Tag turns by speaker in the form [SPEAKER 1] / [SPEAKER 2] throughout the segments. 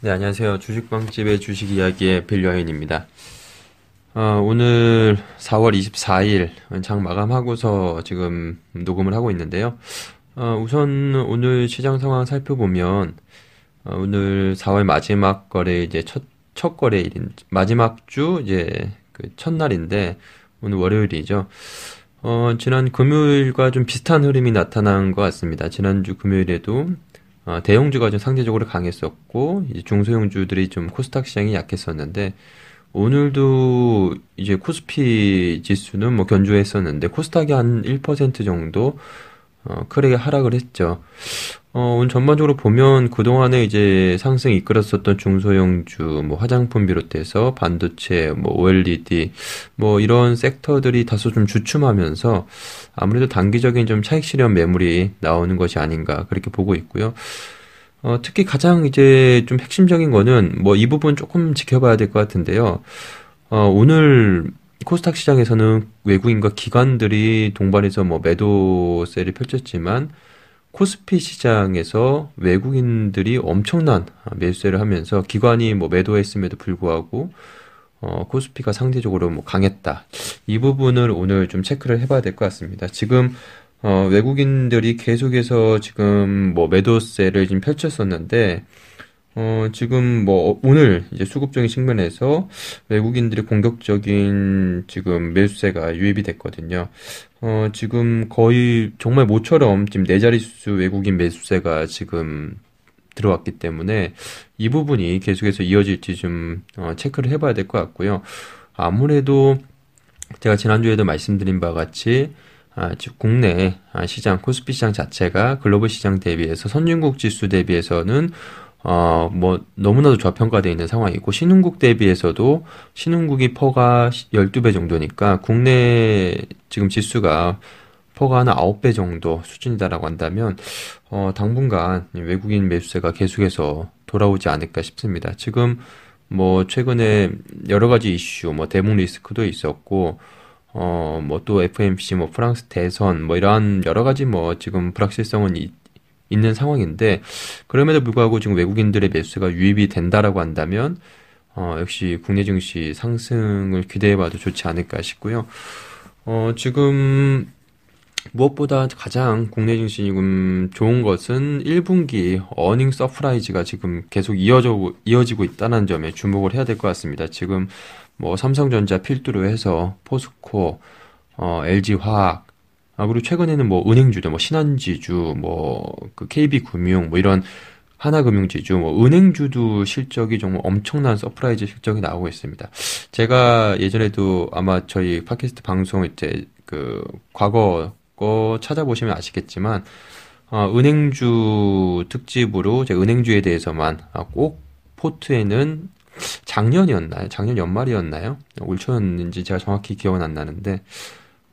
[SPEAKER 1] 네, 안녕하세요. 주식방집의 주식 이야기의 빌려인입니다. 어, 오늘 4월 24일 장 마감하고서 지금 녹음을 하고 있는데요. 어, 우선 오늘 시장 상황 살펴보면 어, 오늘 4월 마지막 거래 이제 첫, 첫 거래일인 마지막 주 이제 그 첫날인데 오늘 월요일이죠. 어, 지난 금요일과 좀 비슷한 흐름이 나타난 것 같습니다. 지난주 금요일에도 어, 대형주가 좀 상대적으로 강했었고 이제 중소형주들이 좀 코스닥 시장이 약했었는데 오늘도 이제 코스피 지수는 뭐 견조했었는데 코스닥이 한 1% 정도 어, 크게 하락을 했죠. 어, 오늘 전반적으로 보면 그동안에 이제 상승 이끌었었던 중소형주, 뭐 화장품 비롯해서 반도체, 뭐 OLED, 뭐 이런 섹터들이 다소 좀 주춤하면서 아무래도 단기적인 좀 차익 실현 매물이 나오는 것이 아닌가 그렇게 보고 있고요. 어, 특히 가장 이제 좀 핵심적인 거는 뭐 이 부분 조금 지켜봐야 될 것 같은데요. 어, 오늘 코스닥 시장에서는 외국인과 기관들이 동반해서 뭐 매도세를 펼쳤지만 코스피 시장에서 외국인들이 엄청난 매수세를 하면서 기관이 뭐 매도했음에도 불구하고 어, 코스피가 상대적으로 뭐 강했다. 이 부분을 오늘 좀 체크를 해봐야 될 것 같습니다. 지금 어, 외국인들이 계속해서 지금 뭐 매도세를 지금 펼쳤었는데 어, 지금 뭐 오늘 이제 수급적인 측면에서 외국인들이 공격적인 지금 매수세가 유입이 됐거든요. 어, 지금 거의 정말 모처럼 지금 네 자릿수 외국인 매수세가 지금 들어왔기 때문에 이 부분이 계속해서 이어질지 좀 어, 체크를 해봐야 될 것 같고요. 아무래도 제가 지난주에도 말씀드린 바와 같이 아, 즉 국내 시장 코스피 시장 자체가 글로벌 시장 대비해서 선진국 지수 대비해서는 어, 뭐, 너무나도 저평가되어 있는 상황이고, 신흥국 대비해서도 신흥국이 퍼가 12배 정도니까, 국내 지금 지수가 퍼가 하나 9배 정도 수준이다라고 한다면, 어, 당분간 외국인 매수세가 계속해서 돌아오지 않을까 싶습니다. 지금 뭐, 최근에 여러 가지 이슈, 뭐, 대북 리스크도 있었고, 어, 뭐 또 FMC, 뭐 프랑스 대선, 뭐 이러한 여러 가지 뭐 지금 불확실성은 있, 있는 상황인데 그럼에도 불구하고 지금 외국인들의 매수가 유입이 된다라고 한다면 어, 역시 국내 증시 상승을 기대해봐도 좋지 않을까 싶고요. 어, 지금 무엇보다 가장 국내 증시 지금 좋은 것은 1분기 earning surprise가 지금 계속 이어져, 이어지고 있다는 점에 주목을 해야 될 것 같습니다. 지금 뭐 삼성전자 필두로 해서 포스코, 어, LG화학, 아, 그리고 최근에는 뭐 은행주들, 뭐 신한지주, 뭐 그 KB금융, 뭐 이런 하나금융지주, 뭐 은행주도 실적이 정말 엄청난 surprise 실적이 나오고 있습니다. 제가 예전에도 아마 저희 팟캐스트 방송 이제 그 과거 거 찾아보시면 아시겠지만 어, 은행주 특집으로 제 은행주에 대해서만 아, 꼭 포트에는 작년이었나요? 작년 연말이었나요? 올 초였는지 제가 정확히 기억은 안 나는데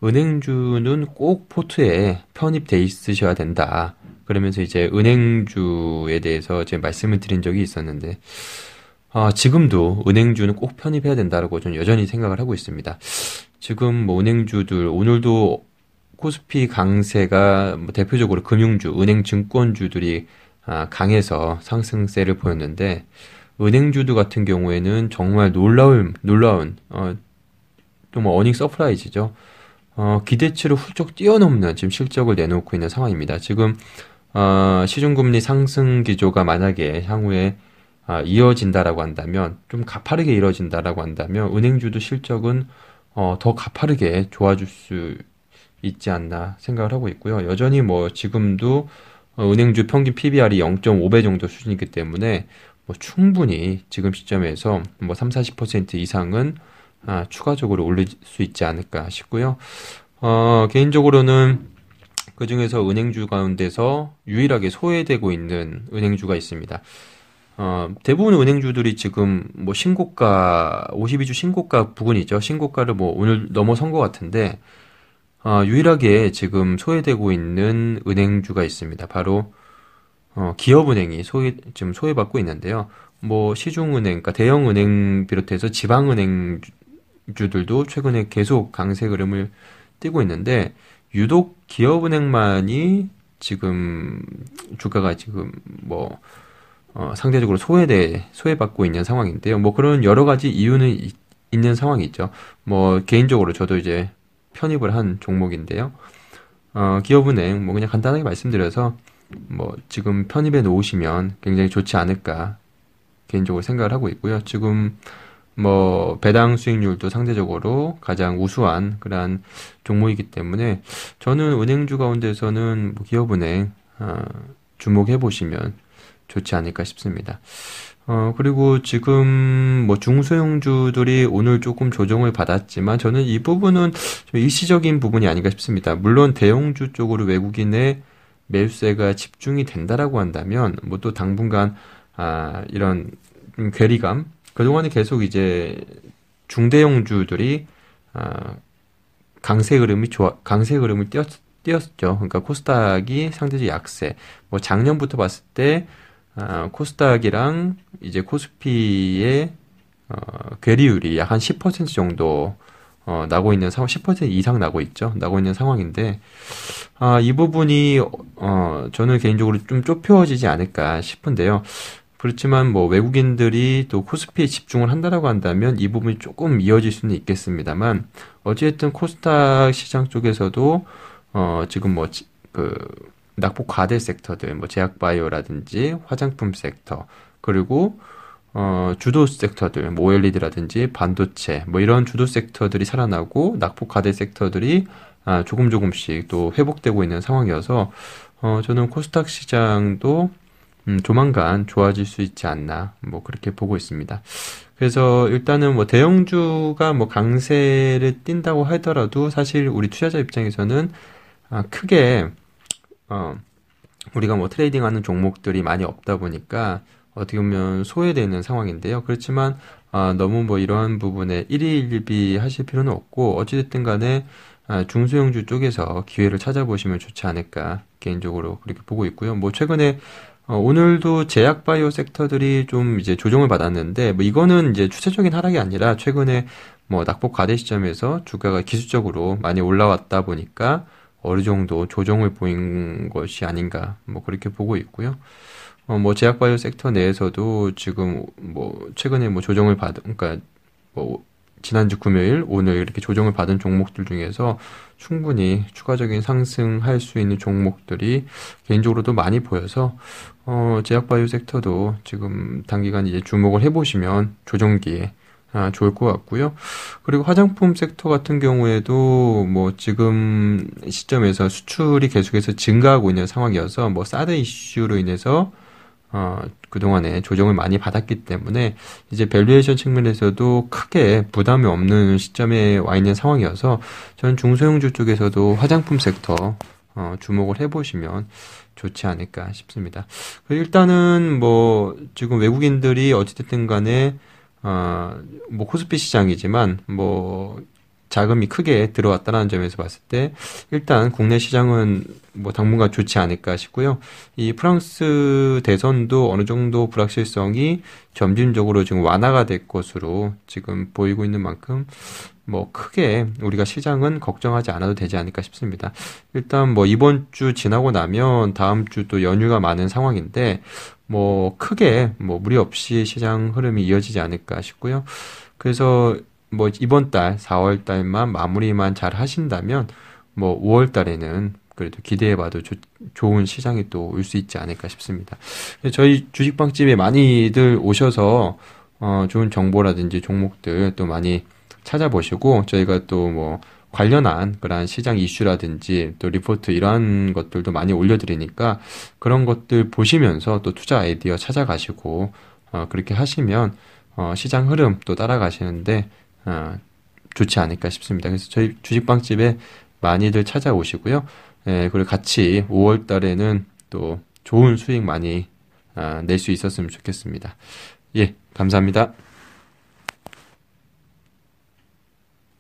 [SPEAKER 1] 은행주는 꼭 포트에 편입돼 있으셔야 된다. 그러면서 이제 은행주에 대해서 제 말씀을 드린 적이 있었는데 아, 지금도 은행주는 꼭 편입해야 된다라고 저는 여전히 생각을 하고 있습니다. 지금 뭐 은행주들 오늘도 코스피 강세가 뭐 대표적으로 금융주, 은행 증권주들이 아, 강해서 상승세를 보였는데 은행주들 같은 경우에는 정말 놀라운 놀라운 어, 또 뭐 earning surprise죠. 어, 기대치를 훌쩍 뛰어넘는 지금 실적을 내놓고 있는 상황입니다. 지금 어, 시중금리 상승 기조가 만약에 향후에 어, 이어진다라고 한다면 좀 가파르게 이어진다라고 한다면 은행주도 실적은 어, 더 가파르게 좋아질 수 있지 않나 생각을 하고 있고요. 여전히 뭐 지금도 어, 은행주 평균 PBR이 0.5배 정도 수준이기 때문에 뭐 충분히 지금 시점에서 뭐 3, 40% 이상은 아, 추가적으로 올릴 수 있지 않을까 싶고요. 어, 개인적으로는 그 중에서 은행주 가운데서 유일하게 소외되고 있는 은행주가 있습니다. 어, 대부분 은행주들이 지금 뭐 신고가, 52주 신고가 부근이죠. 신고가를 뭐 오늘 넘어선 것 같은데, 어, 유일하게 지금 소외되고 있는 은행주가 있습니다. 바로, 어, 기업은행이 소외, 지금 소외받고 있는데요. 뭐 시중은행, 그러니까 대형은행 비롯해서 지방은행 주들도 최근에 계속 강세 흐름을 띄고 있는데 유독 기업은행만이 지금 주가가 지금 뭐 어, 상대적으로 소외돼 소외받고 있는 상황인데요. 뭐 그런 여러 가지 이유는 이, 있는 상황이죠. 뭐 개인적으로 저도 이제 편입을 한 종목인데요. 어, 기업은행 뭐 그냥 간단하게 말씀드려서 뭐 지금 편입해 놓으시면 굉장히 좋지 않을까 개인적으로 생각을 하고 있고요. 지금 뭐 배당 수익률도 상대적으로 가장 우수한 그러한 종목이기 때문에 저는 은행주 가운데서는 뭐 기업은행 어, 주목해 보시면 좋지 않을까 싶습니다. 어, 그리고 지금 뭐 중소형주들이 오늘 조금 조정을 받았지만 저는 이 부분은 좀 일시적인 부분이 아닌가 싶습니다. 물론 대형주 쪽으로 외국인의 매수세가 집중이 된다라고 한다면 뭐 또 당분간 아, 이런 괴리감 그동안에 계속 이제 중대형주들이 아, 강세 흐름이 좋아 강세 흐름을 띄었, 띄었죠. 그러니까 코스닥이 상대적 약세. 뭐 작년부터 봤을 때 아, 코스닥이랑 이제 코스피의 어, 괴리율이 약 한 10% 정도 어, 나고 있는 상황, 10% 이상 나고 있죠. 나고 있는 상황인데, 아, 이 부분이, 어, 저는 개인적으로 좀 좁혀지지 않을까 싶은데요. 그렇지만 뭐 외국인들이 또 코스피에 집중을 한다라고 한다면 이 부분이 조금 이어질 수는 있겠습니다만, 어찌됐든 코스닥 시장 쪽에서도, 어, 지금 뭐, 그, 낙폭 과대 섹터들, 뭐 제약 바이오라든지 화장품 섹터, 그리고 어, 주도 섹터들, 뭐 OLED라든지 반도체, 뭐 이런 주도 섹터들이 살아나고 낙폭 과대 섹터들이 아, 조금 조금씩 또 회복되고 있는 상황이어서 어, 저는 코스닥 시장도 음, 조만간 좋아질 수 있지 않나 뭐 그렇게 보고 있습니다. 그래서 일단은 뭐 대형주가 뭐 강세를 띈다고 하더라도 사실 우리 투자자 입장에서는 아, 크게 어, 우리가 뭐 트레이딩하는 종목들이 많이 없다 보니까 어떻게 보면 소외되는 상황인데요. 그렇지만 아, 너무 뭐 이러한 부분에 일희일비 하실 필요는 없고 어찌됐든 간에 아, 중소형주 쪽에서 기회를 찾아보시면 좋지 않을까 개인적으로 그렇게 보고 있고요. 뭐 최근에 어, 오늘도 제약 바이오 섹터들이 좀 이제 조정을 받았는데 뭐 이거는 이제 추세적인 하락이 아니라 최근에 뭐 낙폭 과대 시점에서 주가가 기술적으로 많이 올라왔다 보니까 어느 정도 조정을 보인 것이 아닌가 뭐 그렇게 보고 있고요. 어, 뭐 제약 바이오 섹터 내에서도 지금 뭐 최근에 뭐 조정을 받은 그러니까 뭐 지난주 금요일 오늘 이렇게 조정을 받은 종목들 중에서 충분히 추가적인 상승할 수 있는 종목들이 개인적으로도 많이 보여서 어 제약바이오 섹터도 지금 단기간 이제 주목을 해보시면 조정기에 아, 좋을 것 같고요. 그리고 화장품 섹터 같은 경우에도 뭐 지금 시점에서 수출이 계속해서 증가하고 있는 상황이어서 뭐 사드 이슈로 인해서 어, 그동안에 조정을 많이 받았기 때문에 이제 valuation 측면에서도 크게 부담이 없는 시점에 와 있는 상황이어서 저는 중소형주 쪽에서도 화장품 섹터 어, 주목을 해보시면 좋지 않을까 싶습니다. 일단은 뭐 지금 외국인들이 어찌됐든 간에 어, 뭐 코스피 시장이지만 뭐 자금이 크게 들어왔다는 점에서 봤을 때 일단 국내 시장은 뭐 당분간 좋지 않을까 싶고요. 이 프랑스 대선도 어느 정도 불확실성이 점진적으로 지금 완화가 될 것으로 지금 보이고 있는 만큼 뭐 크게 우리가 시장은 걱정하지 않아도 되지 않을까 싶습니다. 일단 뭐 이번 주 지나고 나면 다음 주 또 연휴가 많은 상황인데 뭐 크게 뭐 무리 없이 시장 흐름이 이어지지 않을까 싶고요. 그래서 뭐 이번 달 4월 달만 마무리만 잘 하신다면 뭐 5월 달에는 그래도 기대해봐도 조, 좋은 시장이 또 올 수 있지 않을까 싶습니다. 저희 주식방집에 많이들 오셔서 어, 좋은 정보라든지 종목들 또 많이 찾아보시고 저희가 또 뭐 관련한 그러한 시장 이슈라든지 또 리포트 이러한 것들도 많이 올려드리니까 그런 것들 보시면서 또 투자 아이디어 찾아가시고 어, 그렇게 하시면 어, 시장 흐름 또 따라가시는데 어, 좋지 않을까 싶습니다. 그래서 저희 주식방집에 많이들 찾아오시고요. 예, 그리고 같이 5월 달에는 또 좋은 수익 많이 아, 낼수 있었으면 좋겠습니다. 예, 감사합니다.